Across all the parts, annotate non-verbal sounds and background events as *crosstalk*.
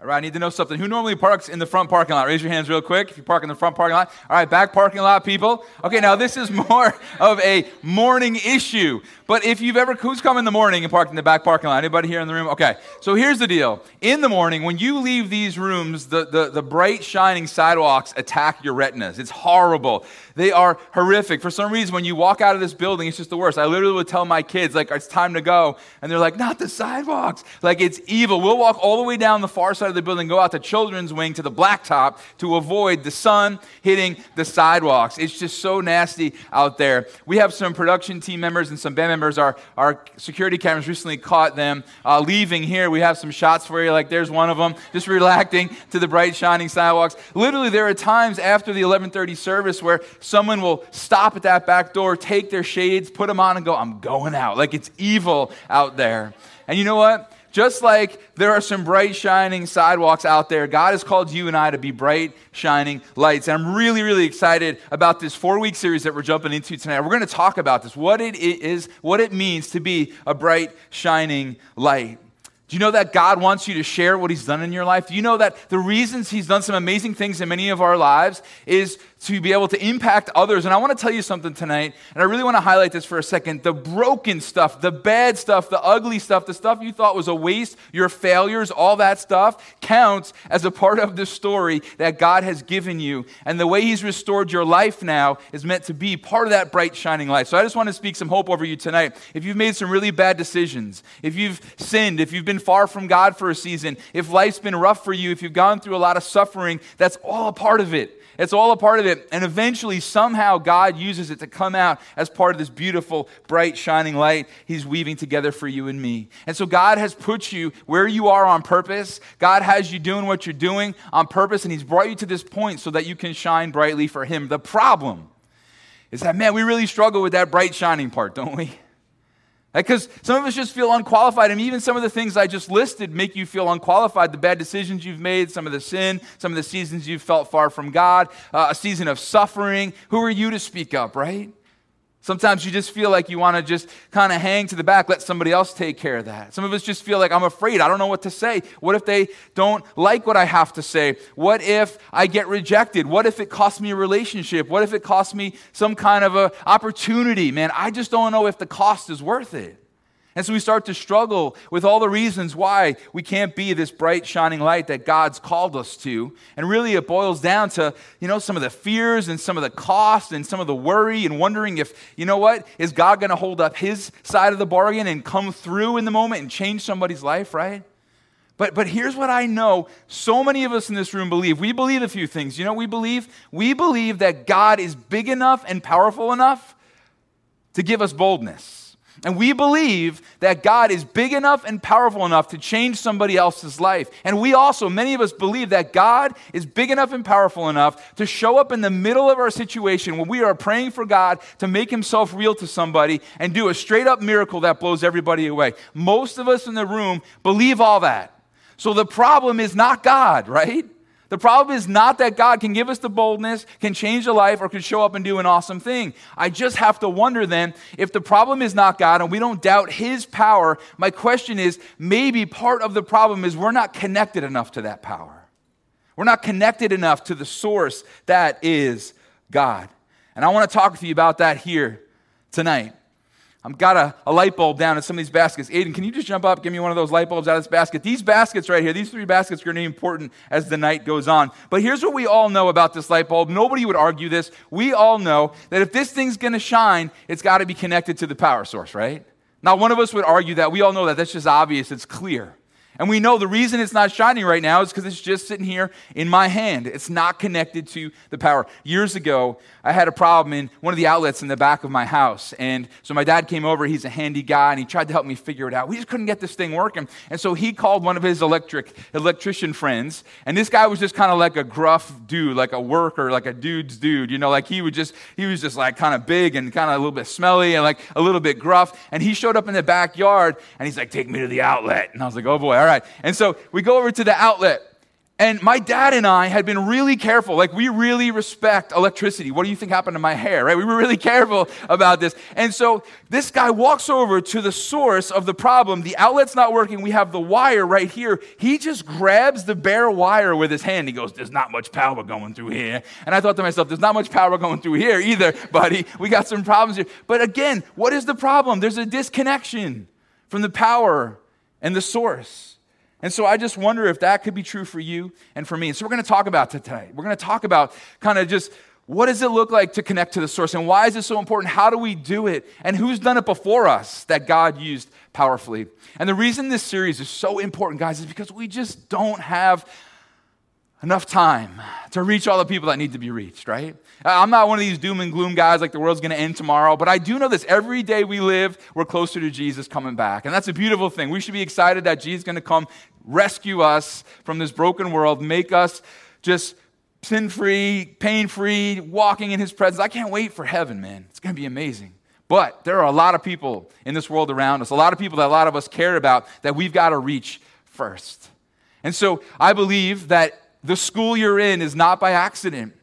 All right, I need to know something. Who normally parks in the front parking lot? Raise your hands real quick if you park in the front parking lot. All right, back parking lot people. Okay, now this is *laughs* more of a morning issue. But if you've ever, who's come in the morning and parked in the back parking lot? Anybody here in the room? Okay, so here's the deal. In the morning, when you leave these rooms, the, the, the bright, shining sidewalks attack your retinas. It's horrible. They are horrific. For some reason, when you walk out of this building, it's just the worst. I literally would tell my kids, like, it's time to go. And they're like, not the sidewalks. Like, it's evil. We'll walk all the way down the far side of the building, go out the children's wing to the blacktop to avoid the sun hitting the sidewalks. It's just so nasty out there. We have some production team members and some band members. Our, our security cameras recently caught them uh, leaving here. We have some shots for you, like there's one of them, just *laughs* relaxing to the bright, shining sidewalks. Literally, there are times after the 1130 service where someone will stop at that back door, take their shades, put them on, and go, I'm going out. Like it's evil out there. And you know what? Just like there are some bright, shining sidewalks out there, God has called you and I to be bright, shining lights. And I'm really, really excited about this four week series that we're jumping into tonight. We're going to talk about this what it is, what it means to be a bright, shining light. Do you know that God wants you to share what He's done in your life? Do you know that the reasons He's done some amazing things in many of our lives is to be able to impact others. And I want to tell you something tonight, and I really want to highlight this for a second. The broken stuff, the bad stuff, the ugly stuff, the stuff you thought was a waste, your failures, all that stuff counts as a part of the story that God has given you. And the way He's restored your life now is meant to be part of that bright, shining light. So I just want to speak some hope over you tonight. If you've made some really bad decisions, if you've sinned, if you've been far from God for a season, if life's been rough for you, if you've gone through a lot of suffering, that's all a part of it. It's all a part of it. And eventually, somehow, God uses it to come out as part of this beautiful, bright, shining light He's weaving together for you and me. And so, God has put you where you are on purpose. God has you doing what you're doing on purpose, and He's brought you to this point so that you can shine brightly for Him. The problem is that, man, we really struggle with that bright, shining part, don't we? Because some of us just feel unqualified, and even some of the things I just listed make you feel unqualified. The bad decisions you've made, some of the sin, some of the seasons you've felt far from God, uh, a season of suffering. Who are you to speak up, right? Sometimes you just feel like you want to just kind of hang to the back, let somebody else take care of that. Some of us just feel like I'm afraid. I don't know what to say. What if they don't like what I have to say? What if I get rejected? What if it costs me a relationship? What if it costs me some kind of a opportunity? Man, I just don't know if the cost is worth it. And so we start to struggle with all the reasons why we can't be this bright, shining light that God's called us to. And really, it boils down to, you know, some of the fears and some of the costs and some of the worry and wondering if, you know what, is God going to hold up his side of the bargain and come through in the moment and change somebody's life, right? But, but here's what I know so many of us in this room believe. We believe a few things. You know we believe? We believe that God is big enough and powerful enough to give us boldness. And we believe that God is big enough and powerful enough to change somebody else's life. And we also, many of us believe that God is big enough and powerful enough to show up in the middle of our situation when we are praying for God to make himself real to somebody and do a straight up miracle that blows everybody away. Most of us in the room believe all that. So the problem is not God, right? The problem is not that God can give us the boldness, can change a life, or can show up and do an awesome thing. I just have to wonder then if the problem is not God and we don't doubt His power, my question is maybe part of the problem is we're not connected enough to that power. We're not connected enough to the source that is God. And I want to talk to you about that here tonight. I've got a, a, light bulb down in some of these baskets. Aiden, can you just jump up, give me one of those light bulbs out of this basket? These baskets right here, these three baskets are going to be important as the night goes on. But here's what we all know about this light bulb. Nobody would argue this. We all know that if this thing's going to shine, it's got to be connected to the power source, right? Not one of us would argue that. We all know that. That's just obvious. It's clear. And we know the reason it's not shining right now is because it's just sitting here in my hand. It's not connected to the power. Years ago, I had a problem in one of the outlets in the back of my house. And so my dad came over. He's a handy guy, and he tried to help me figure it out. We just couldn't get this thing working. And so he called one of his electric electrician friends. And this guy was just kind of like a gruff dude, like a worker, like a dude's dude. You know, like he would just, he was just like kind of big and kind of a little bit smelly and like a little bit gruff. And he showed up in the backyard, and he's like, take me to the outlet. And I was like, oh boy, all right. And so we go over to the outlet. And my dad and I had been really careful. Like, we really respect electricity. What do you think happened to my hair, right? We were really *laughs* careful about this. And so this guy walks over to the source of the problem. The outlet's not working. We have the wire right here. He just grabs the bare wire with his hand. He goes, There's not much power going through here. And I thought to myself, There's not much power going through here either, *laughs* buddy. We got some problems here. But again, what is the problem? There's a disconnection from the power and the source. And so I just wonder if that could be true for you and for me. And so we're going to talk about tonight. We're going to talk about kind of just what does it look like to connect to the source and why is it so important? How do we do it? And who's done it before us that God used powerfully? And the reason this series is so important, guys, is because we just don't have enough time to reach all the people that need to be reached, right? I'm not one of these doom and gloom guys like the world's going to end tomorrow, but I do know this. Every day we live, we're closer to Jesus coming back. And that's a beautiful thing. We should be excited that Jesus is going to come rescue us from this broken world, make us just sin free, pain free, walking in his presence. I can't wait for heaven, man. It's going to be amazing. But there are a lot of people in this world around us, a lot of people that a lot of us care about that we've got to reach first. And so I believe that the school you're in is not by accident.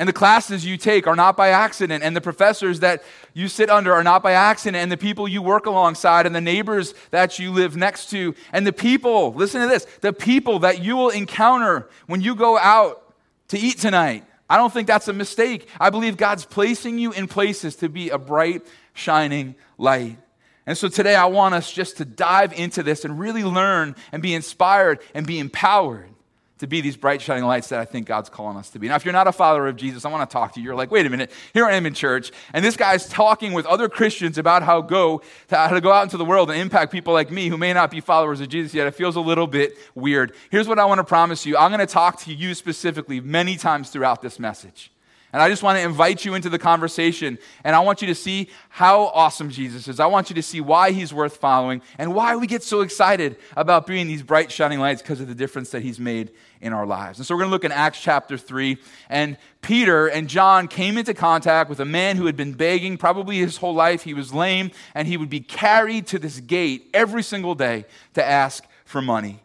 And the classes you take are not by accident. And the professors that you sit under are not by accident. And the people you work alongside and the neighbors that you live next to. And the people, listen to this, the people that you will encounter when you go out to eat tonight. I don't think that's a mistake. I believe God's placing you in places to be a bright, shining light. And so today I want us just to dive into this and really learn and be inspired and be empowered to be these bright shining lights that I think God's calling us to be. Now, if you're not a follower of Jesus, I want to talk to you. You're like, wait a minute, here I am in church, and this guy's talking with other Christians about how go to, how to go out into the world and impact people like me who may not be followers of Jesus yet. It feels a little bit weird. Here's what I want to promise you. I'm going to talk to you specifically many times throughout this message. And I just want to invite you into the conversation. And I want you to see how awesome Jesus is. I want you to see why he's worth following and why we get so excited about being these bright, shining lights because of the difference that he's made in our lives. And so we're going to look in Acts chapter 3. And Peter and John came into contact with a man who had been begging probably his whole life. He was lame, and he would be carried to this gate every single day to ask for money.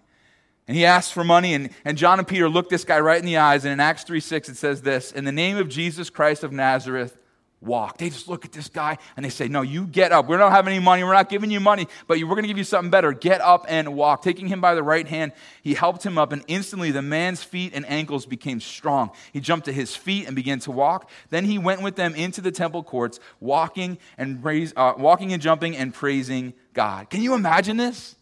And he asks for money, and, and John and Peter look this guy right in the eyes. And in Acts 3 6, it says this In the name of Jesus Christ of Nazareth, walk. They just look at this guy and they say, No, you get up. We don't have any money. We're not giving you money, but we're going to give you something better. Get up and walk. Taking him by the right hand, he helped him up, and instantly the man's feet and ankles became strong. He jumped to his feet and began to walk. Then he went with them into the temple courts, walking and, raise, uh, walking and jumping and praising God. Can you imagine this?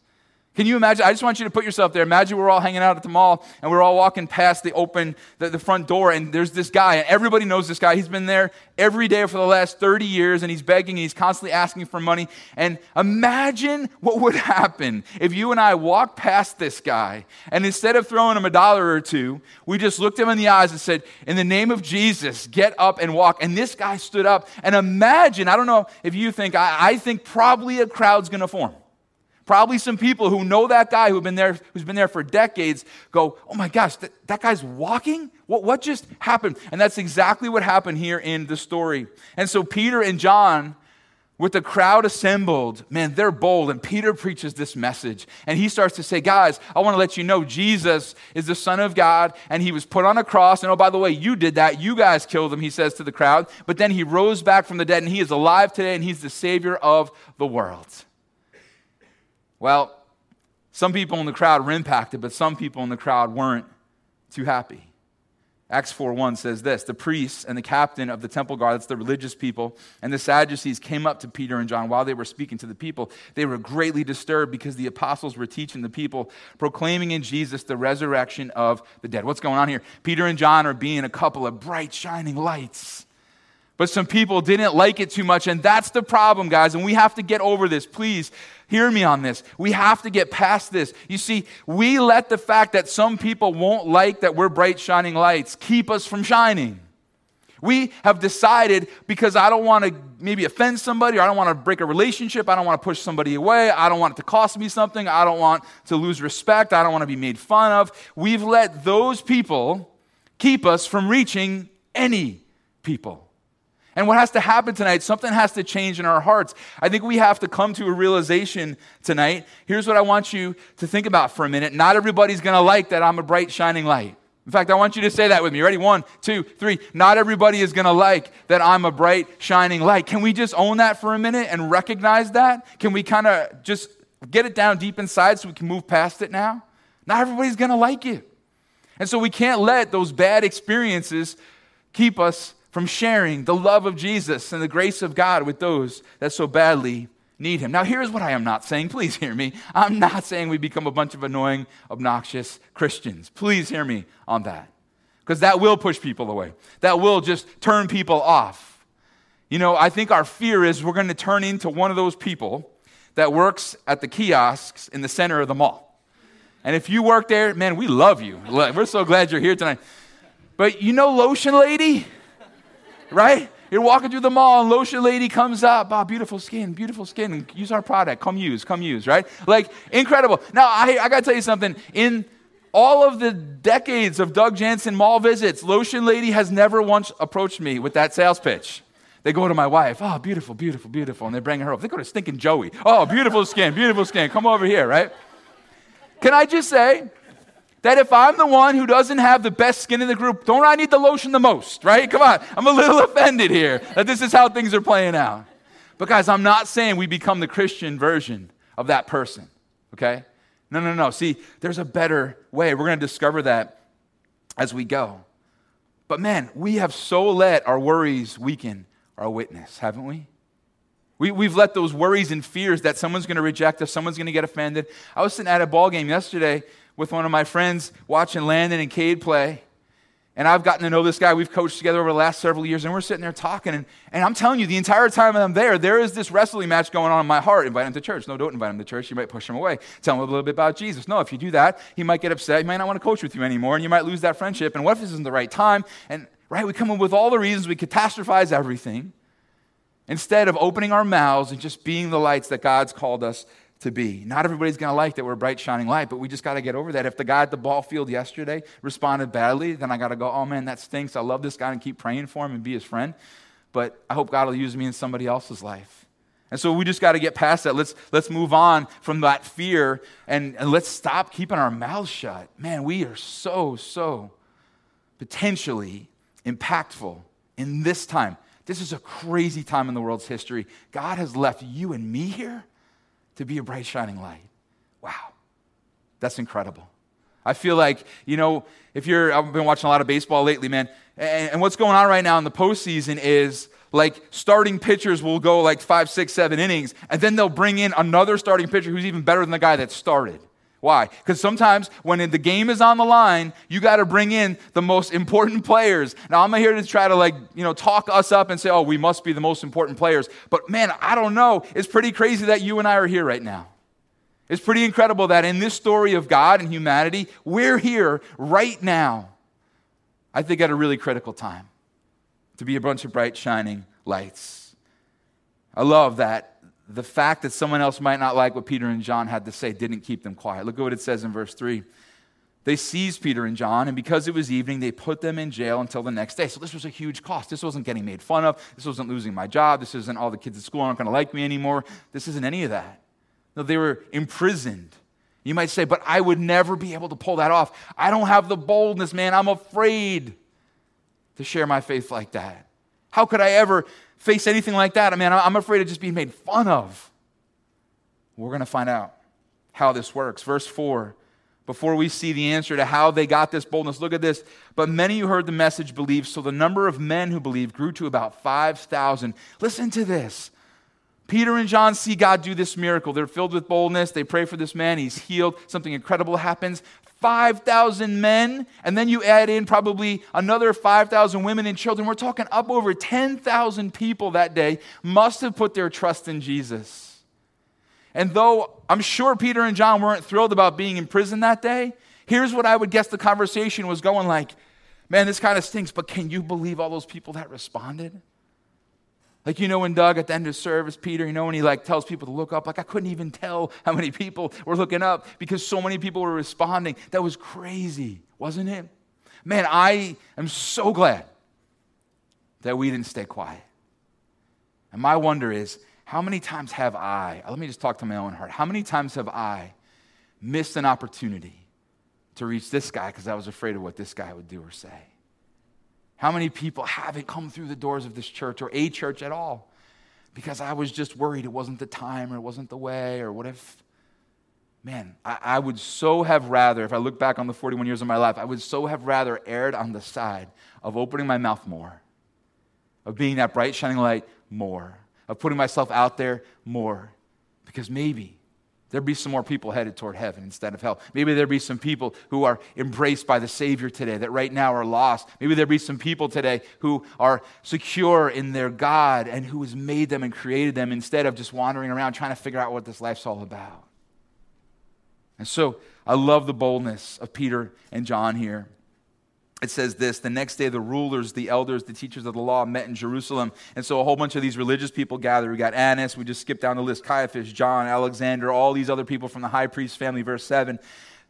Can you imagine? I just want you to put yourself there. Imagine we're all hanging out at the mall and we're all walking past the open, the, the, front door, and there's this guy, and everybody knows this guy. He's been there every day for the last 30 years, and he's begging, and he's constantly asking for money. And imagine what would happen if you and I walked past this guy, and instead of throwing him a dollar or two, we just looked him in the eyes and said, In the name of Jesus, get up and walk. And this guy stood up. And imagine, I don't know if you think, I, I think probably a crowd's gonna form. Probably some people who know that guy who've been there, who's been there for decades go, oh my gosh, that, that guy's walking? What, what just happened? And that's exactly what happened here in the story. And so Peter and John, with the crowd assembled, man, they're bold. And Peter preaches this message. And he starts to say, guys, I want to let you know Jesus is the Son of God, and he was put on a cross. And oh, by the way, you did that. You guys killed him, he says to the crowd. But then he rose back from the dead, and he is alive today, and he's the Savior of the world. Well, some people in the crowd were impacted, but some people in the crowd weren't too happy. Acts 4:1 says this The priests and the captain of the temple guard, that's the religious people, and the Sadducees came up to Peter and John while they were speaking to the people. They were greatly disturbed because the apostles were teaching the people, proclaiming in Jesus the resurrection of the dead. What's going on here? Peter and John are being a couple of bright, shining lights. But some people didn't like it too much, and that's the problem, guys, and we have to get over this. Please Hear me on this. We have to get past this. You see, we let the fact that some people won't like that we're bright, shining lights keep us from shining. We have decided because I don't want to maybe offend somebody, or I don't want to break a relationship, I don't want to push somebody away, I don't want it to cost me something, I don't want to lose respect, I don't want to be made fun of. We've let those people keep us from reaching any people. And what has to happen tonight, something has to change in our hearts. I think we have to come to a realization tonight. Here's what I want you to think about for a minute. Not everybody's going to like that I'm a bright, shining light. In fact, I want you to say that with me. Ready? One, two, three. Not everybody is going to like that I'm a bright, shining light. Can we just own that for a minute and recognize that? Can we kind of just get it down deep inside so we can move past it now? Not everybody's going to like it. And so we can't let those bad experiences keep us from sharing the love of Jesus and the grace of God with those that so badly need him. Now, here's what I am not saying. Please hear me. I'm not saying we become a bunch of annoying, obnoxious Christians. Please hear me on that. Because that will push people away, that will just turn people off. You know, I think our fear is we're going to turn into one of those people that works at the kiosks in the center of the mall. And if you work there, man, we love you. We're so glad you're here tonight. But you know, Lotion Lady, right? You're walking through the mall and lotion lady comes up. Oh, beautiful skin, beautiful skin. Use our product. Come use, come use, right? Like, incredible. Now, I, I got to tell you something. In all of the decades of Doug Jansen mall visits, Lotion Lady has never once approached me with that sales pitch. They go to my wife, oh, beautiful, beautiful, beautiful, and they bring her up. They go to stinking Joey. Oh, beautiful skin, beautiful skin. Come over here, right? Can I just say, that if I'm the one who doesn't have the best skin in the group, don't I need the lotion the most, right? Come on. I'm a little *laughs* offended here that this is how things are playing out. But guys, I'm not saying we become the Christian version of that person, okay? No, no, no. See, there's a better way. We're going to discover that as we go. But man, we have so let our worries weaken our witness, haven't we? we we've let those worries and fears that someone's going to reject us, someone's going to get offended. I was sitting at a ball game yesterday with one of my friends watching Landon and Cade play. And I've gotten to know this guy. We've coached together over the last several years, and we're sitting there talking. And, and I'm telling you, the entire time I'm there, there is this wrestling match going on in my heart. Invite him to church. No, don't invite him to church. You might push him away. Tell him a little bit about Jesus. No, if you do that, he might get upset. He might not want to coach with you anymore, and you might lose that friendship. And what if this isn't the right time? And right, we come up with all the reasons we catastrophize everything instead of opening our mouths and just being the lights that God's called us to be. Not everybody's going to like that we're a bright, shining light, but we just got to get over that. If the guy at the ball field yesterday responded badly, then I got to go, oh man, that stinks. I love this guy and keep praying for him and be his friend. But I hope God will use me in somebody else's life. And so we just got to get past that. Let's, let's move on from that fear and, and let's stop keeping our mouths shut. Man, we are so, so potentially impactful in this time. This is a crazy time in the world's history. God has left you and me here to be a bright, shining light. Wow, that's incredible. I feel like, you know, if you're, I've been watching a lot of baseball lately, man, and, and what's going on right now in the postseason is like starting pitchers will go like five, six, seven innings, and then they'll bring in another starting pitcher who's even better than the guy that started. Why? Because sometimes when the game is on the line, you got to bring in the most important players. Now, I'm here to try to like, you know, talk us up and say, oh, we must be the most important players. But man, I don't know. It's pretty crazy that you and I are here right now. It's pretty incredible that in this story of God and humanity, we're here right now. I think at a really critical time to be a bunch of bright, shining lights. I love that the fact that someone else might not like what Peter and John had to say didn't keep them quiet. Look at what it says in verse 3. They seized Peter and John, and because it was evening, they put them in jail until the next day. So this was a huge cost. This wasn't getting made fun of. This wasn't losing my job. This isn't all the kids at school aren't going to like me anymore. This isn't any of that. No, they were imprisoned. You might say, but I would never be able to pull that off. I don't have the boldness, man. I'm afraid to share my faith like that. How could I ever face anything like that, I mean, I'm afraid of just being made fun of. We're going to find out how this works. Verse 4 before we see the answer to how they got this boldness. Look at this. But many who heard the message believed, so the number of men who believed grew to about 5,000. Listen to this. Peter and John see God do this miracle. They're filled with boldness. They pray for this man. He's healed. Something incredible happens. 5,000 men, and then you add in probably another 5,000 women and children. We're talking up over 10,000 people that day must have put their trust in Jesus. And though I'm sure Peter and John weren't thrilled about being in prison that day, here's what I would guess the conversation was going like Man, this kind of stinks, but can you believe all those people that responded? Like, you know, when Doug at the end of service, Peter, you know, when he like tells people to look up, like I couldn't even tell how many people were looking up because so many people were responding. That was crazy, wasn't it? Man, I am so glad that we didn't stay quiet. And my wonder is, how many times have I, uh, let me just talk to my own heart, how many times have I missed an opportunity to reach this guy because I was afraid of what this guy would do or say? How many people haven't come through the doors of this church or a church at all because I was just worried it wasn't the time or it wasn't the way or what if man, I, I, would so have rather, if I look back on the 41 years of my life, I would so have rather erred on the side of opening my mouth more, of being that bright, shining light more, of putting myself out there more. Because maybe there'd be some more people headed toward heaven instead of hell. Maybe there'd be some people who are embraced by the Savior today that right now are lost. Maybe there'd be some people today who are secure in their God and who has made them and created them instead of just wandering around trying to figure out what this life's all about. And so I love the boldness of Peter and John here. It says this the next day, the rulers, the elders, the teachers of the law met in Jerusalem. And so a whole bunch of these religious people gathered. We got Annas, we just skipped down the list Caiaphas, John, Alexander, all these other people from the high priest family, verse 7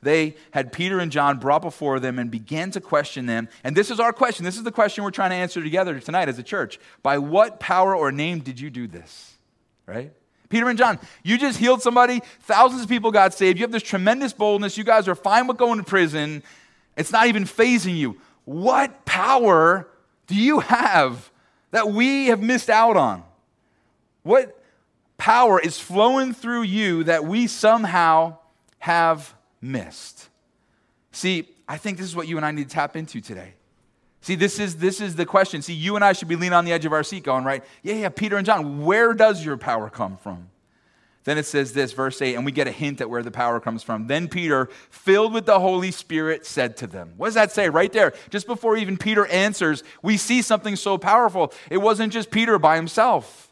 they had Peter and John brought before them and began to question them. And this is our question. This is the question we're trying to answer together tonight as a church. By what power or name did you do this? Right? Peter and John, you just healed somebody. Thousands of people got saved. You have this tremendous boldness. You guys are fine with going to prison. It's not even fazing you. What power do you have that we have missed out on? What power is flowing through you that we somehow have missed? See, I think this is what you and I need to tap into today. See, this is, this is the question. See, you and I should be leaning on the edge of our seat going, right? Yeah, yeah, Peter and John, where does your power come from? Then it says this, verse 8, and we get a hint at where the power comes from. Then Peter, filled with the Holy Spirit, said to them. What does that say right there? Just before even Peter answers, we see something so powerful. It wasn't just Peter by himself.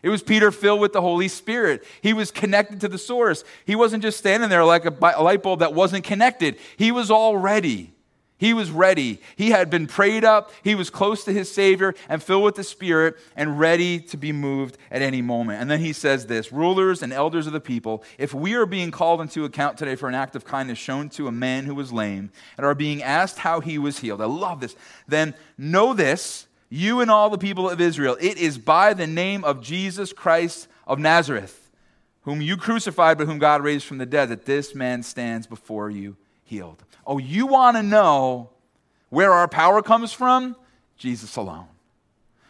It was Peter filled with the Holy Spirit. He was connected to the source. He wasn't just standing there like a light bulb that wasn't connected. He was already he was ready. He had been prayed up. He was close to his Savior and filled with the Spirit and ready to be moved at any moment. And then he says this Rulers and elders of the people, if we are being called into account today for an act of kindness shown to a man who was lame and are being asked how he was healed, I love this, then know this, you and all the people of Israel, it is by the name of Jesus Christ of Nazareth, whom you crucified, but whom God raised from the dead, that this man stands before you healed. Oh, you want to know where our power comes from? Jesus alone.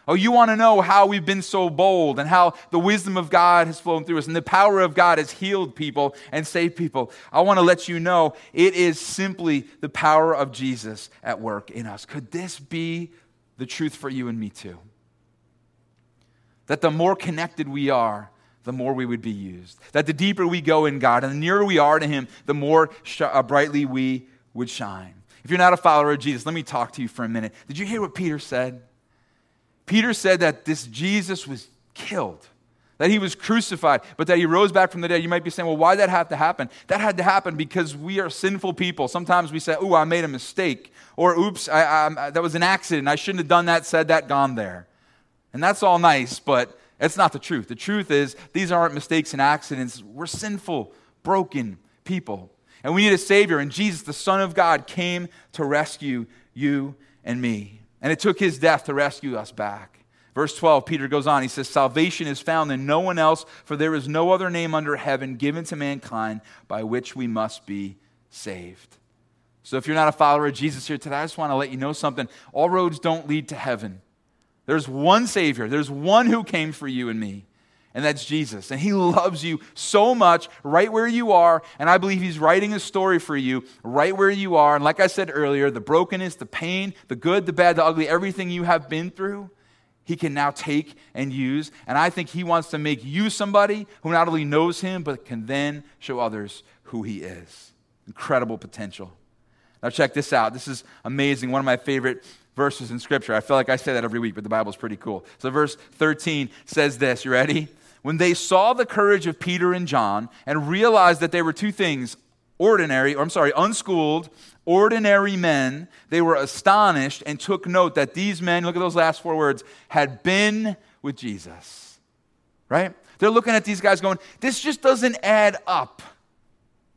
Oh, you want to know how we've been so bold and how the wisdom of God has flown through us and the power of God has healed people and saved people. I want to let you know it is simply the power of Jesus at work in us. Could this be the truth for you and me too? That the more connected we are, the more we would be used. That the deeper we go in God and the nearer we are to Him, the more sh- uh, brightly we would shine. If you're not a follower of Jesus, let me talk to you for a minute. Did you hear what Peter said? Peter said that this Jesus was killed, that he was crucified, but that he rose back from the dead. You might be saying, well, why did that have to happen? That had to happen because we are sinful people. Sometimes we say, oh, I made a mistake, or oops, I, I, that was an accident. I shouldn't have done that, said that, gone there. And that's all nice, but it's not the truth. The truth is, these aren't mistakes and accidents. We're sinful, broken people. And we need a Savior. And Jesus, the Son of God, came to rescue you and me. And it took his death to rescue us back. Verse 12, Peter goes on. He says, Salvation is found in no one else, for there is no other name under heaven given to mankind by which we must be saved. So if you're not a follower of Jesus here today, I just want to let you know something. All roads don't lead to heaven. There's one Savior, there's one who came for you and me and that's Jesus. And He loves you so much right where you are. And I believe He's writing a story for you right where you are. And like I said earlier, the brokenness, the pain, the good, the bad, the ugly, everything you have been through, He can now take and use. And I think He wants to make you somebody who not only knows Him, but can then show others who He is. Incredible potential. Now, check this out. This is amazing. One of my favorite verses in Scripture. I feel like I say that every week, but the Bible's pretty cool. So, verse 13 says this. You ready? when they saw the courage of Peter and John and realized that they were two things ordinary, or I'm sorry, unschooled, ordinary men, they were astonished and took note that these men, look at those last four words, had been with Jesus. Right? They're looking at these guys going, this just doesn't add up.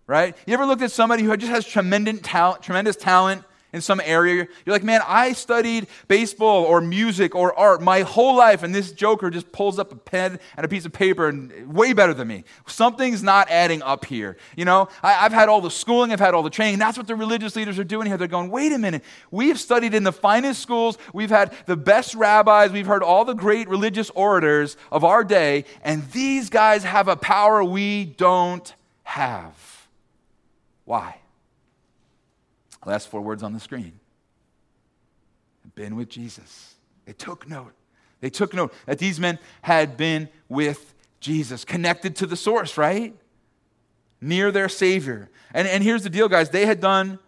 Right? You ever looked at somebody who just has tremendous talent, tremendous talent in some area. You're like, man, I studied baseball or music or art my whole life, and this joker just pulls up a pen and a piece of paper and way better than me. Something's not adding up here. You know, I, have had all the schooling, I've had all the training. That's what the religious leaders are doing here. They're going, wait a minute. We have studied in the finest schools, we've had the best rabbis, we've heard all the great religious orators of our day, and these guys have a power we don't have. Why? Last four words on the screen. Been with Jesus. They took note. They took note that these men had been with Jesus, connected to the source, right? Near their Savior. And, and here's the deal, guys. They had done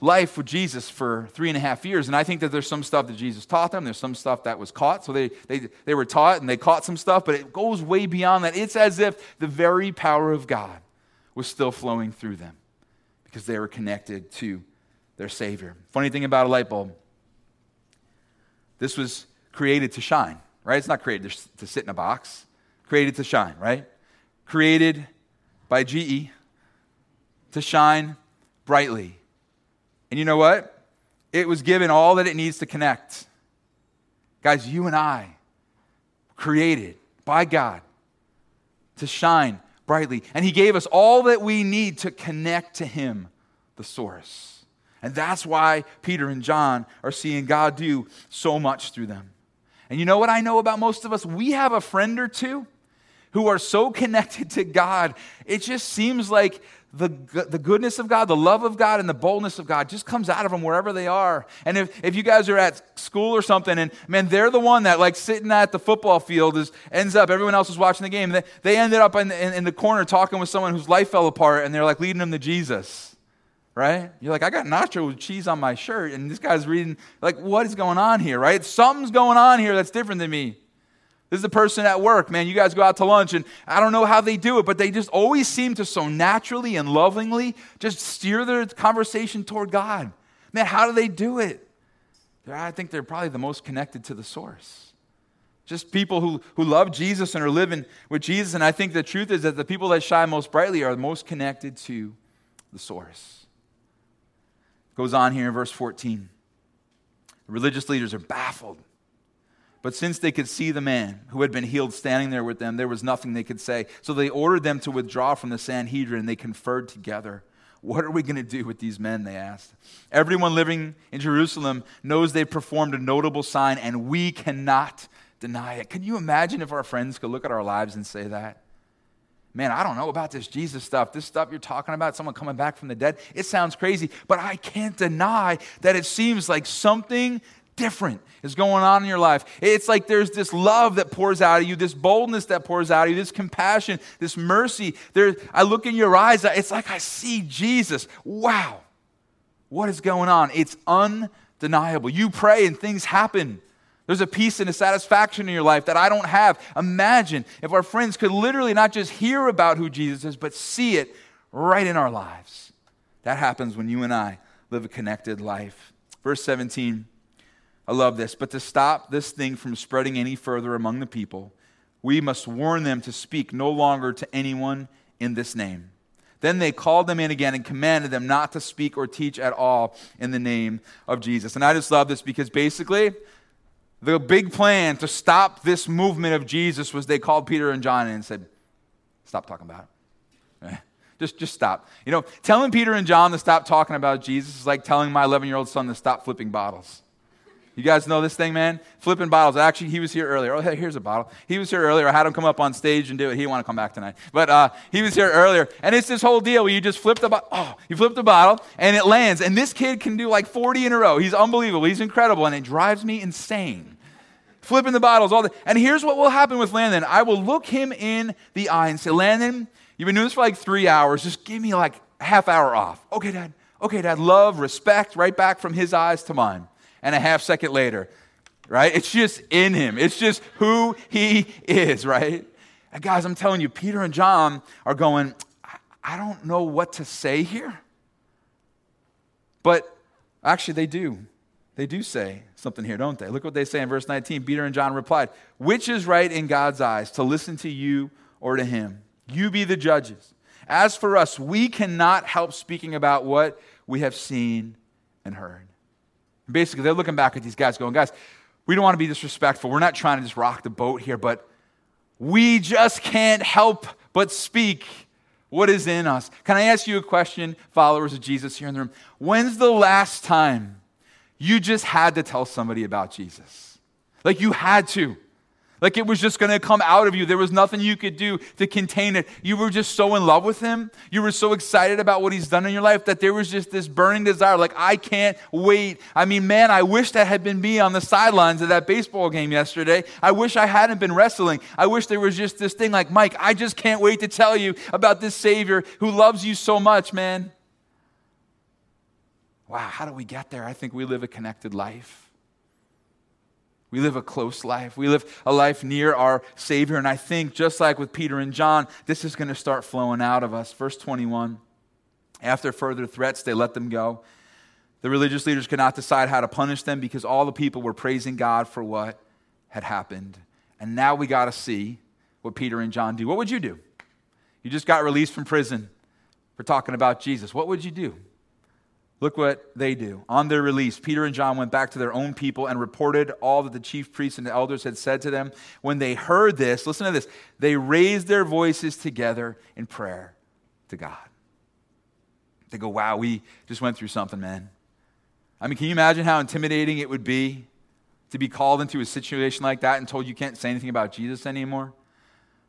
life with Jesus for three and a half years. And I think that there's some stuff that Jesus taught them. There's some stuff that was caught. So they, they, they were taught and they caught some stuff, but it goes way beyond that. It's as if the very power of God was still flowing through them because they were connected to their Savior. Funny thing about a light bulb this was created to shine, right? It's not created to sit in a box, created to shine, right? Created by GE to shine brightly. And you know what? It was given all that it needs to connect. Guys, you and I, created by God to shine brightly. And He gave us all that we need to connect to Him, the source. And that's why Peter and John are seeing God do so much through them. And you know what I know about most of us? We have a friend or two who are so connected to God, it just seems like the, the goodness of God, the love of God, and the boldness of God just comes out of them wherever they are. And if, if you guys are at school or something, and man, they're the one that, like, sitting at the football field is, ends up, everyone else is watching the game. They, they ended up in, in, in the corner talking with someone whose life fell apart, and they're like leading them to Jesus right? You're like, I got nacho with cheese on my shirt, and this guy's reading, like, what is going on here, right? Something's going on here that's different than me. This is a person at work, man. You guys go out to lunch, and I don't know how they do it, but they just always seem to so naturally and lovingly just steer their conversation toward God. Man, how do they do it? I think they're probably the most connected to the source. Just people who, who love Jesus and are living with Jesus. And I think the truth is that the people that shine most brightly are the most connected to the source. Goes on here in verse 14. The religious leaders are baffled. But since they could see the man who had been healed standing there with them, there was nothing they could say. So they ordered them to withdraw from the Sanhedrin, and they conferred together. What are we going to do with these men? They asked. Everyone living in Jerusalem knows they performed a notable sign, and we cannot deny it. Can you imagine if our friends could look at our lives and say that? Man, I don't know about this Jesus stuff. This stuff you're talking about, someone coming back from the dead, it sounds crazy, but I can't deny that it seems like something different is going on in your life. It's like there's this love that pours out of you, this boldness that pours out of you, this compassion, this mercy. There, I look in your eyes, it's like I see Jesus. Wow. What is going on? It's undeniable. You pray and things happen. There's a peace and a satisfaction in your life that I don't have. Imagine if our friends could literally not just hear about who Jesus is, but see it right in our lives. That happens when you and I live a connected life. Verse 17, I love this. But to stop this thing from spreading any further among the people, we must warn them to speak no longer to anyone in this name. Then they called them in again and commanded them not to speak or teach at all in the name of Jesus. And I just love this because basically, the big plan to stop this movement of Jesus was they called Peter and John and said, Stop talking about it. *laughs* Just, just stop. You know, telling Peter and John to stop talking about Jesus is like telling my 11 year old son to stop flipping bottles. You guys know this thing, man? Flipping bottles. Actually, he was here earlier. Oh, hey, here's a bottle. He was here earlier. I had him come up on stage and do it. He didn't want to come back tonight. But uh, he was here earlier. And it's this whole deal where you just flip the bottle. Oh, you flip the bottle and it lands. And this kid can do like 40 in a row. He's unbelievable. He's incredible. And it drives me insane flipping the bottles, all that. And here's what will happen with Landon I will look him in the eye and say, Landon, you've been doing this for like three hours. Just give me like a half hour off. Okay, Dad. Okay, Dad. Love, respect, right back from his eyes to mine. And a half second later, right? It's just in him. It's just who he is, right? And guys, I'm telling you, Peter and John are going, I don't know what to say here. But actually, they do. They do say something here, don't they? Look what they say in verse 19. Peter and John replied, Which is right in God's eyes, to listen to you or to him? You be the judges. As for us, we cannot help speaking about what we have seen and heard. Basically, they're looking back at these guys going, guys, we don't want to be disrespectful. We're not trying to just rock the boat here, but we just can't help but speak what is in us. Can I ask you a question, followers of Jesus here in the room? When's the last time you just had to tell somebody about Jesus? Like you had to. Like it was just going to come out of you. There was nothing you could do to contain it. You were just so in love with him. You were so excited about what he's done in your life that there was just this burning desire. Like, I can't wait. I mean, man, I wish that had been me on the sidelines of that baseball game yesterday. I wish I hadn't been wrestling. I wish there was just this thing like, Mike, I just can't wait to tell you about this Savior who loves you so much, man. Wow, how do we get there? I think we live a connected life. We live a close life. We live a life near our Savior. And I think, just like with Peter and John, this is going to start flowing out of us. Verse 21 After further threats, they let them go. The religious leaders could not decide how to punish them because all the people were praising God for what had happened. And now we got to see what Peter and John do. What would you do? You just got released from prison for talking about Jesus. What would you do? Look what they do. On their release, Peter and John went back to their own people and reported all that the chief priests and the elders had said to them. When they heard this, listen to this, they raised their voices together in prayer to God. They go, wow, we just went through something, man. I mean, can you imagine how intimidating it would be to be called into a situation like that and told you can't say anything about Jesus anymore?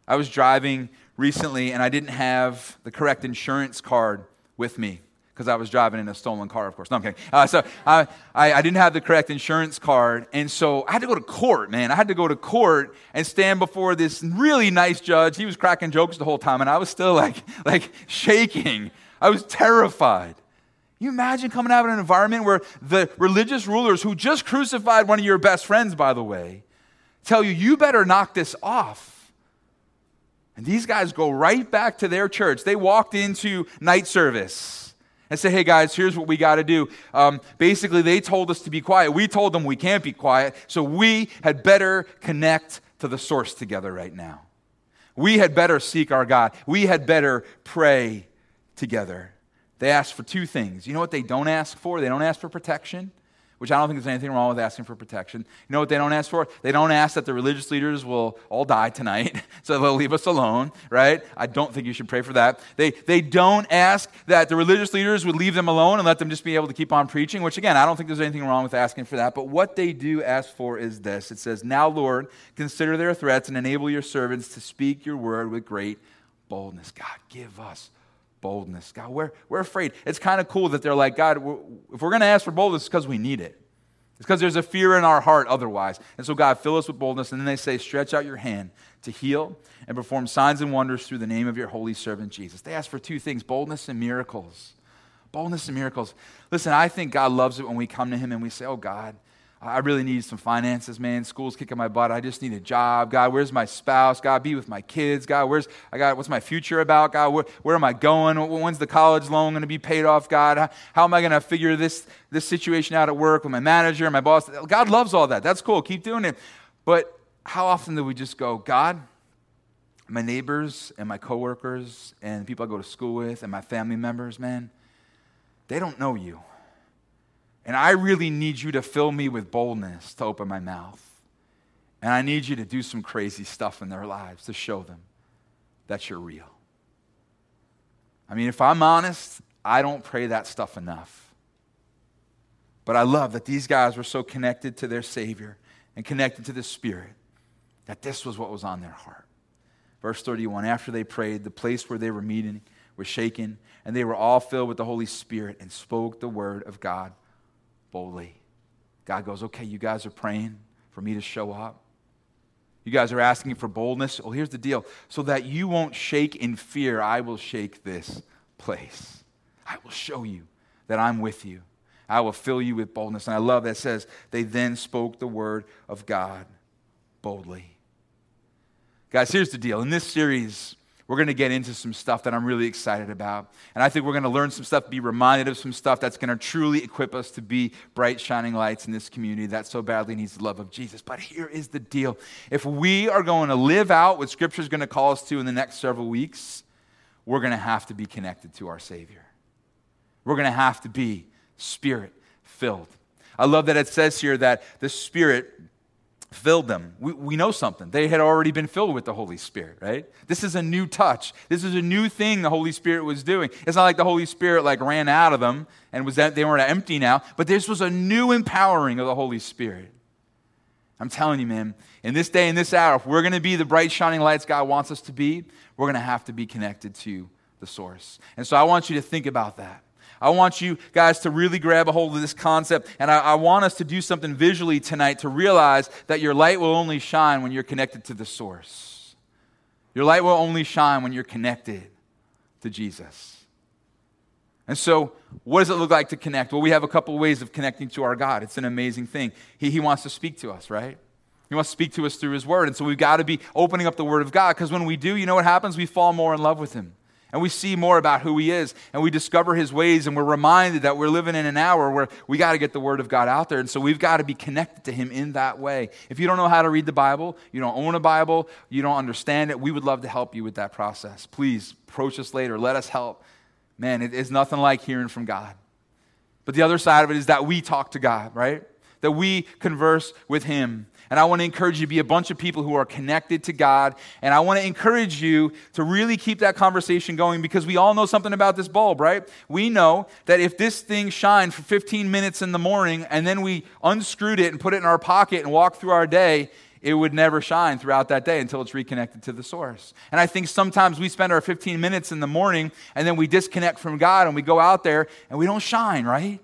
I was driving recently and I didn't have the correct insurance card with me because I was driving in a stolen car, of course. No, I'm kidding. Uh, so I, I, I, didn't have the correct insurance card. And so I had to go to court, man. I had to go to court and stand before this really nice judge. He was cracking jokes the whole time, and I was still like, like shaking. I was terrified. You imagine coming out of an environment where the religious rulers, who just crucified one of your best friends, by the way, tell you, you better knock this off. And these guys go right back to their church. They walked into night service and say, hey guys, here's what we got to do. Um, basically, they told us to be quiet. We told them we can't be quiet, so we had better connect to the source together right now. We had better seek our God. We had better pray together. They asked for two things. You know what they don't ask for? They don't ask for protection which I don't think there's anything wrong with asking for protection. You know what they don't ask for? They don't ask that the religious leaders will all die tonight, *laughs* so they'll leave us alone, right? I don't think you should pray for that. They, they don't ask that the religious leaders would leave them alone and let them just be able to keep on preaching, which again, I don't think there's anything wrong with asking for that. But what they do ask for is this it says, Now, Lord, consider their threats and enable your servants to speak your word with great boldness. God, give us boldness. God, we're, we're afraid. It's kind of cool that they're like, God, we're, if we're going to ask for boldness, it's because we need it. It's because there's a fear in our heart otherwise. And so, God, fill us with boldness. And then they say, stretch out your hand to heal and perform signs and wonders through the name of your holy servant Jesus. They ask for two things boldness and miracles. Boldness and miracles. Listen, I think God loves it when we come to Him and we say, Oh, God, I really need some finances, man. School's kicking my butt. I just need a job. God, where's my spouse? God, be with my kids. God, where's I got what's my future about? God, where, where am I going? When's the college loan going to be paid off? God, how, how am I going to figure this this situation out at work with my manager, my boss? God loves all that. That's cool. Keep doing it. But how often do we just go, God, my neighbors and my coworkers and people I go to school with and my family members, man, they don't know you. And I really need you to fill me with boldness to open my mouth. And I need you to do some crazy stuff in their lives to show them that you're real. I mean, if I'm honest, I don't pray that stuff enough. But I love that these guys were so connected to their Savior and connected to the Spirit that this was what was on their heart. Verse 31 After they prayed, the place where they were meeting was shaken, and they were all filled with the Holy Spirit and spoke the word of God boldly. God goes, okay, you guys are praying for me to show up. You guys are asking for boldness. Well, here's the deal. So that you won't shake in fear, I will shake this place. I will show you that I'm with you. I will fill you with boldness. And I love that says, they then spoke the word of God boldly. Guys, here's the deal. In this series, we're going to get into some stuff that I'm really excited about. And I think we're going to learn some stuff, be reminded of some stuff that's going to truly equip us to be bright, shining lights in this community that so badly needs the love of Jesus. But here is the deal if we are going to live out what Scripture is going to call us to in the next several weeks, we're going to have to be connected to our Savior. We're going to have to be spirit filled. I love that it says here that the Spirit filled them. We, we know something. They had already been filled with the Holy Spirit, right? This is a new touch. This is a new thing the Holy Spirit was doing. It's not like the Holy Spirit like ran out of them and was that they weren't empty now, but this was a new empowering of the Holy Spirit. I'm telling you, man, in this day and this hour, if we're going to be the bright shining lights God wants us to be, we're going to have to be connected to the source. And so I want you to think about that. I want you guys to really grab a hold of this concept, and I, I, want us to do something visually tonight to realize that your light will only shine when you're connected to the source. Your light will only shine when you're connected to Jesus. And so, what does it look like to connect? Well, we have a couple of ways of connecting to our God. It's an amazing thing. He, he wants to speak to us, right? He wants to speak to us through His Word. And so, we've got to be opening up the Word of God because when we do, you know what happens? We fall more in love with Him and we see more about who he is and we discover his ways and we're reminded that we're living in an hour where we got to get the word of god out there. And so we've got to be connected to him in that way. If you don't know how to read the bible you don't own a bible you don't understand it we would love to help you with that process. Please approach us later. Let us help. Man it is nothing like hearing from god. But the other side of it is that we talk to god right that we converse with him and I want to encourage you to be a bunch of people who are connected to God. And I want to encourage you to really keep that conversation going because we all know something about this bulb, right? We know that if this thing shined for 15 minutes in the morning and then we unscrewed it and put it in our pocket and walked through our day, it would never shine throughout that day until it's reconnected to the source. And I think sometimes we spend our 15 minutes in the morning and then we disconnect from God and we go out there and we don't shine, right?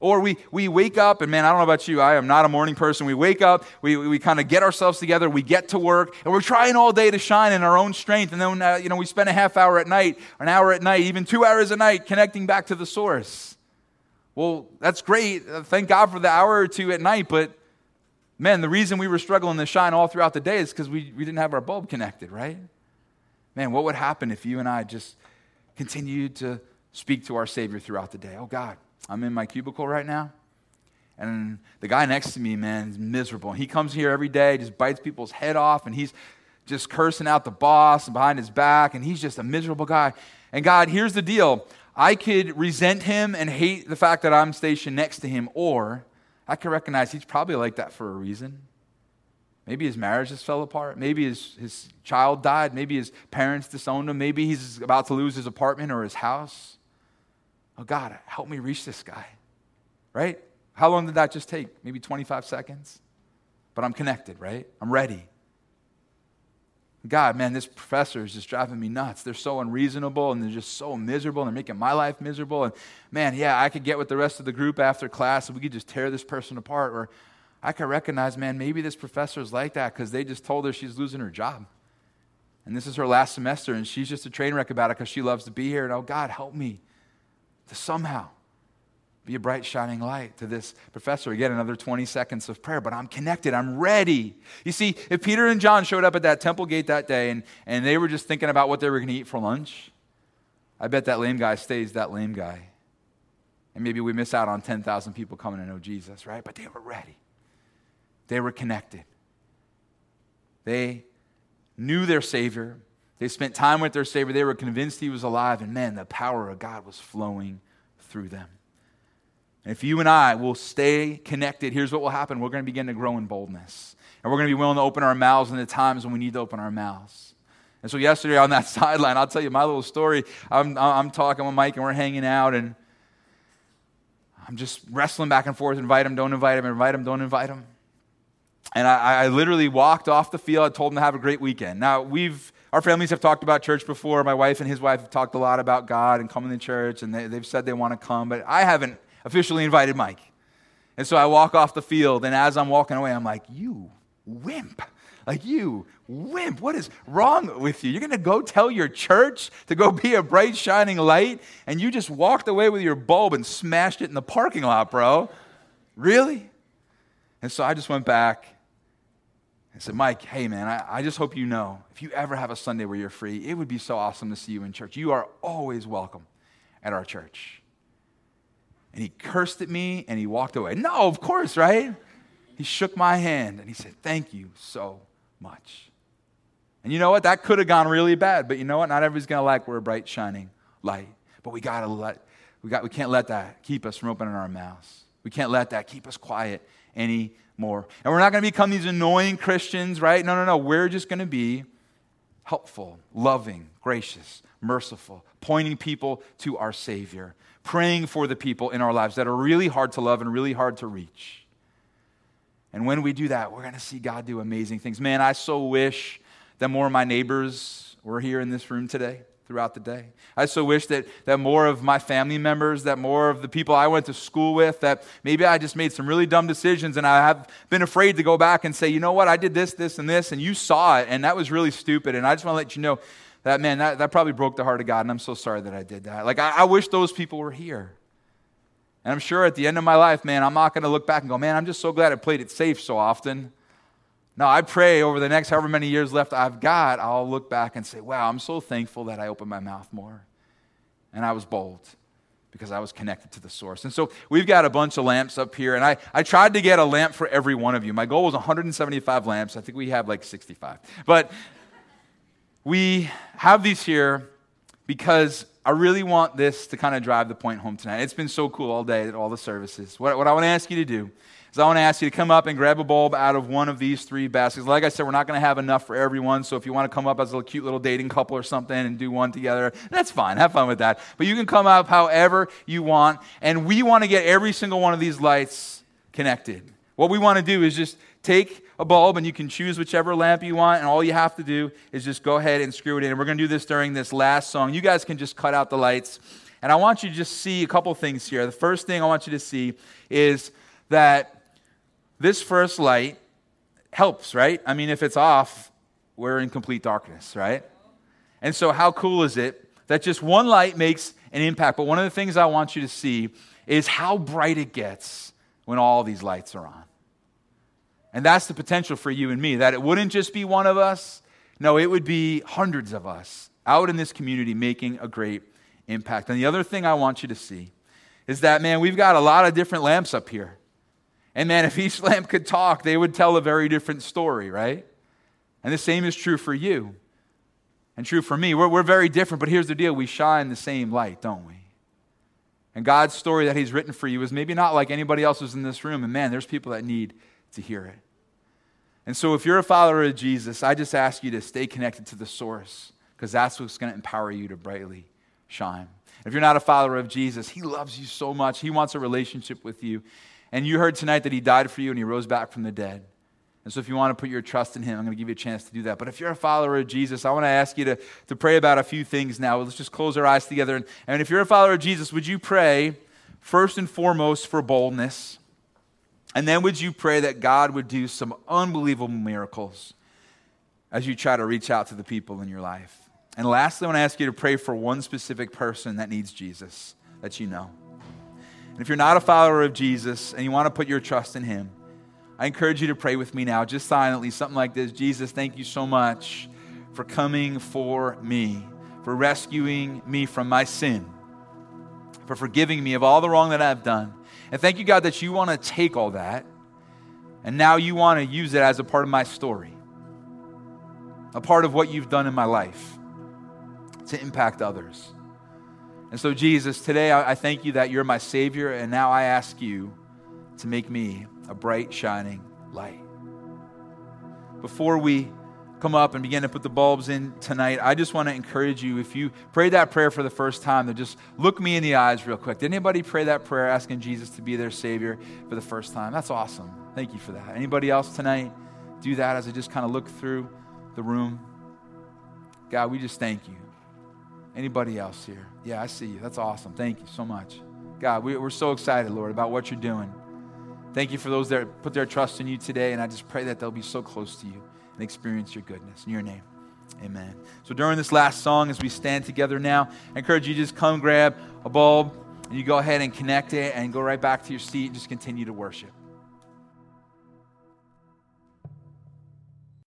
Or we, we wake up, and man, I don't know about you, I am not a morning person. We wake up, we, we, kind of get ourselves together, we get to work, and we're trying all day to shine in our own strength. And then, uh, you know, we spend a half hour at night, an hour at night, even two hours a night connecting back to the source. Well, that's great. Uh, thank God for the hour or two at night, but man, the reason we were struggling to shine all throughout the day is because we, we didn't have our bulb connected, right? Man, what would happen if you and I just continued to speak to our Savior throughout the day? Oh, God. I'm in my cubicle right now. And the guy next to me, man, is miserable. He comes here every day, just bites people's head off, and he's just cursing out the boss behind his back, and he's just a miserable guy. And God, here's the deal I could resent him and hate the fact that I'm stationed next to him, or I could recognize he's probably like that for a reason. Maybe his marriage just fell apart. Maybe his, his child died. Maybe his parents disowned him. Maybe he's about to lose his apartment or his house. Oh, God, help me reach this guy. Right? How long did that just take? Maybe 25 seconds? But I'm connected, right? I'm ready. God, man, this professor is just driving me nuts. They're so unreasonable and they're just so miserable and they're making my life miserable. And man, yeah, I could get with the rest of the group after class and we could just tear this person apart. Or I could recognize, man, maybe this professor is like that because they just told her she's losing her job. And this is her last semester and she's just a train wreck about it because she loves to be here. And oh, God, help me to somehow be a bright, shining light to this professor. Again, another 20 seconds of prayer, but I'm connected. I'm ready. You see, if Peter and John showed up at that temple gate that day and, and they were just thinking about what they were going to eat for lunch, I bet that lame guy stays that lame guy. And maybe we miss out on 10,000 people coming to know Jesus, right? But they were ready, they were connected. They knew their Savior, they spent time with their Savior. They were convinced He was alive. And man, the power of God was flowing through them. And if you and I will stay connected, here's what will happen we're going to begin to grow in boldness. And we're going to be willing to open our mouths in the times when we need to open our mouths. And so, yesterday on that *laughs* sideline, I'll tell you my little story. I'm, I'm talking with Mike and we're hanging out, and I'm just wrestling back and forth invite him, don't invite him, invite him, don't invite him. And I, I literally walked off the field. I told him to have a great weekend. Now, we've our families have talked about church before. My wife and his wife have talked a lot about God and coming to church, and they, they've said they want to come, but I haven't officially invited Mike. And so I walk off the field, and as I'm walking away, I'm like, You wimp. Like, you wimp. What is wrong with you? You're going to go tell your church to go be a bright, shining light, and you just walked away with your bulb and smashed it in the parking lot, bro. Really? And so I just went back I said, Mike, hey man, I, I just hope you know if you ever have a Sunday where you're free, it would be so awesome to see you in church. You are always welcome at our church. And he cursed at me and he walked away. No, of course, right? He shook my hand and he said, Thank you so much. And you know what? That could have gone really bad, but you know what? Not everybody's gonna like we're a bright, shining light. But we gotta let we got we can't let that keep us from opening our mouths. We can't let that keep us quiet anymore. And we're not going to become these annoying Christians, right? No, no, no. We're just going to be helpful, loving, gracious, merciful, pointing people to our Savior, praying for the people in our lives that are really hard to love and really hard to reach. And when we do that, we're going to see God do amazing things. Man, I so wish that more of my neighbors were here in this room today throughout the day. I so wish that, that more of my family members, that more of the people I went to school with, that maybe I just made some really dumb decisions and I have been afraid to go back and say, you know what, I did this, this, and this, and you saw it, and that was really stupid. And I just want to let you know that, man, that, that probably broke the heart of God, and I'm so sorry that I did that. Like, I, I wish those people were here. And I'm sure at the end of my life, man, I'm not going to look back and go, man, I'm just so glad I played it safe so often. No, I pray over the next however many years left I've got, I'll look back and say, wow, I'm so thankful that I opened my mouth more. And I was bold because I was connected to the source. And so we've got a bunch of lamps up here, and I, I tried to get a lamp for every one of you. My goal was 175 lamps. I think we have like 65. But we have these here because I really want this to kind of drive the point home tonight. It's been so cool all day at all the services. What, what I want to ask you to do so I want to ask you to come up and grab a bulb out of one of these three baskets. Like I said, we're not going to have enough for everyone. So if you want to come up as a cute little dating couple or something and do one together, that's fine. Have fun with that. But you can come up however you want. And we want to get every single one of these lights connected. What we want to do is just take a bulb and you can choose whichever lamp you want. And all you have to do is just go ahead and screw it in. And we're going to do this during this last song. You guys can just cut out the lights. And I want you to just see a couple things here. The first thing I want you to see is that this first light helps, right? I mean, if it's off, we're in complete darkness, right? And so, how cool is it that just one light makes an impact? But one of the things I want you to see is how bright it gets when all these lights are on. And that's the potential for you and me, that it wouldn't just be one of us, no, it would be hundreds of us out in this community making a great impact. And the other thing I want you to see is that, man, we've got a lot of different lamps up here. And man, if each lamp could talk, they would tell a very different story, right? And the same is true for you and true for me. We're, we're very different, but here's the deal we shine the same light, don't we? And God's story that He's written for you is maybe not like anybody else's in this room. And man, there's people that need to hear it. And so if you're a follower of Jesus, I just ask you to stay connected to the source because that's what's going to empower you to brightly shine. If you're not a follower of Jesus, He loves you so much. He wants a relationship with you. And you heard tonight that he died for you and he rose back from the dead. And so, if you want to put your trust in him, I'm going to give you a chance to do that. But if you're a follower of Jesus, I want to ask you to, to pray about a few things now. Let's just close our eyes together. And, and if you're a follower of Jesus, would you pray first and foremost for boldness? And then would you pray that God would do some unbelievable miracles as you try to reach out to the people in your life? And lastly, I want to ask you to pray for one specific person that needs Jesus that you know. And if you're not a follower of Jesus and you want to put your trust in Him, I encourage you to pray with me now, just silently, something like this Jesus, thank you so much for coming for me, for rescuing me from my sin, for forgiving me of all the wrong that I've done. And thank you, God, that you want to take all that and now you want to use it as a part of my story, a part of what you've done in my life to impact others. And so, Jesus, today I, thank you that you're my Savior, and now I ask you to make me a bright, shining light. Before we come up and begin to put the bulbs in tonight, I just want to encourage you if you prayed that prayer for the first time, to just look me in the eyes real quick. Did anybody pray that prayer asking Jesus to be their Savior for the first time? That's awesome. Thank you for that. Anybody else tonight do that as I just kind of look through the room? God, we just thank you. Anybody else here? Yeah, I see you. That's awesome. Thank you so much. God, we, are so excited, Lord, about what you're doing. Thank you for those that put their trust in you today, and I just pray that they'll be so close to you and experience your goodness. In your name, amen. So during this last song, as we stand together now, I encourage you just come grab a bulb and you go ahead and connect it and go right back to your seat and just continue to worship.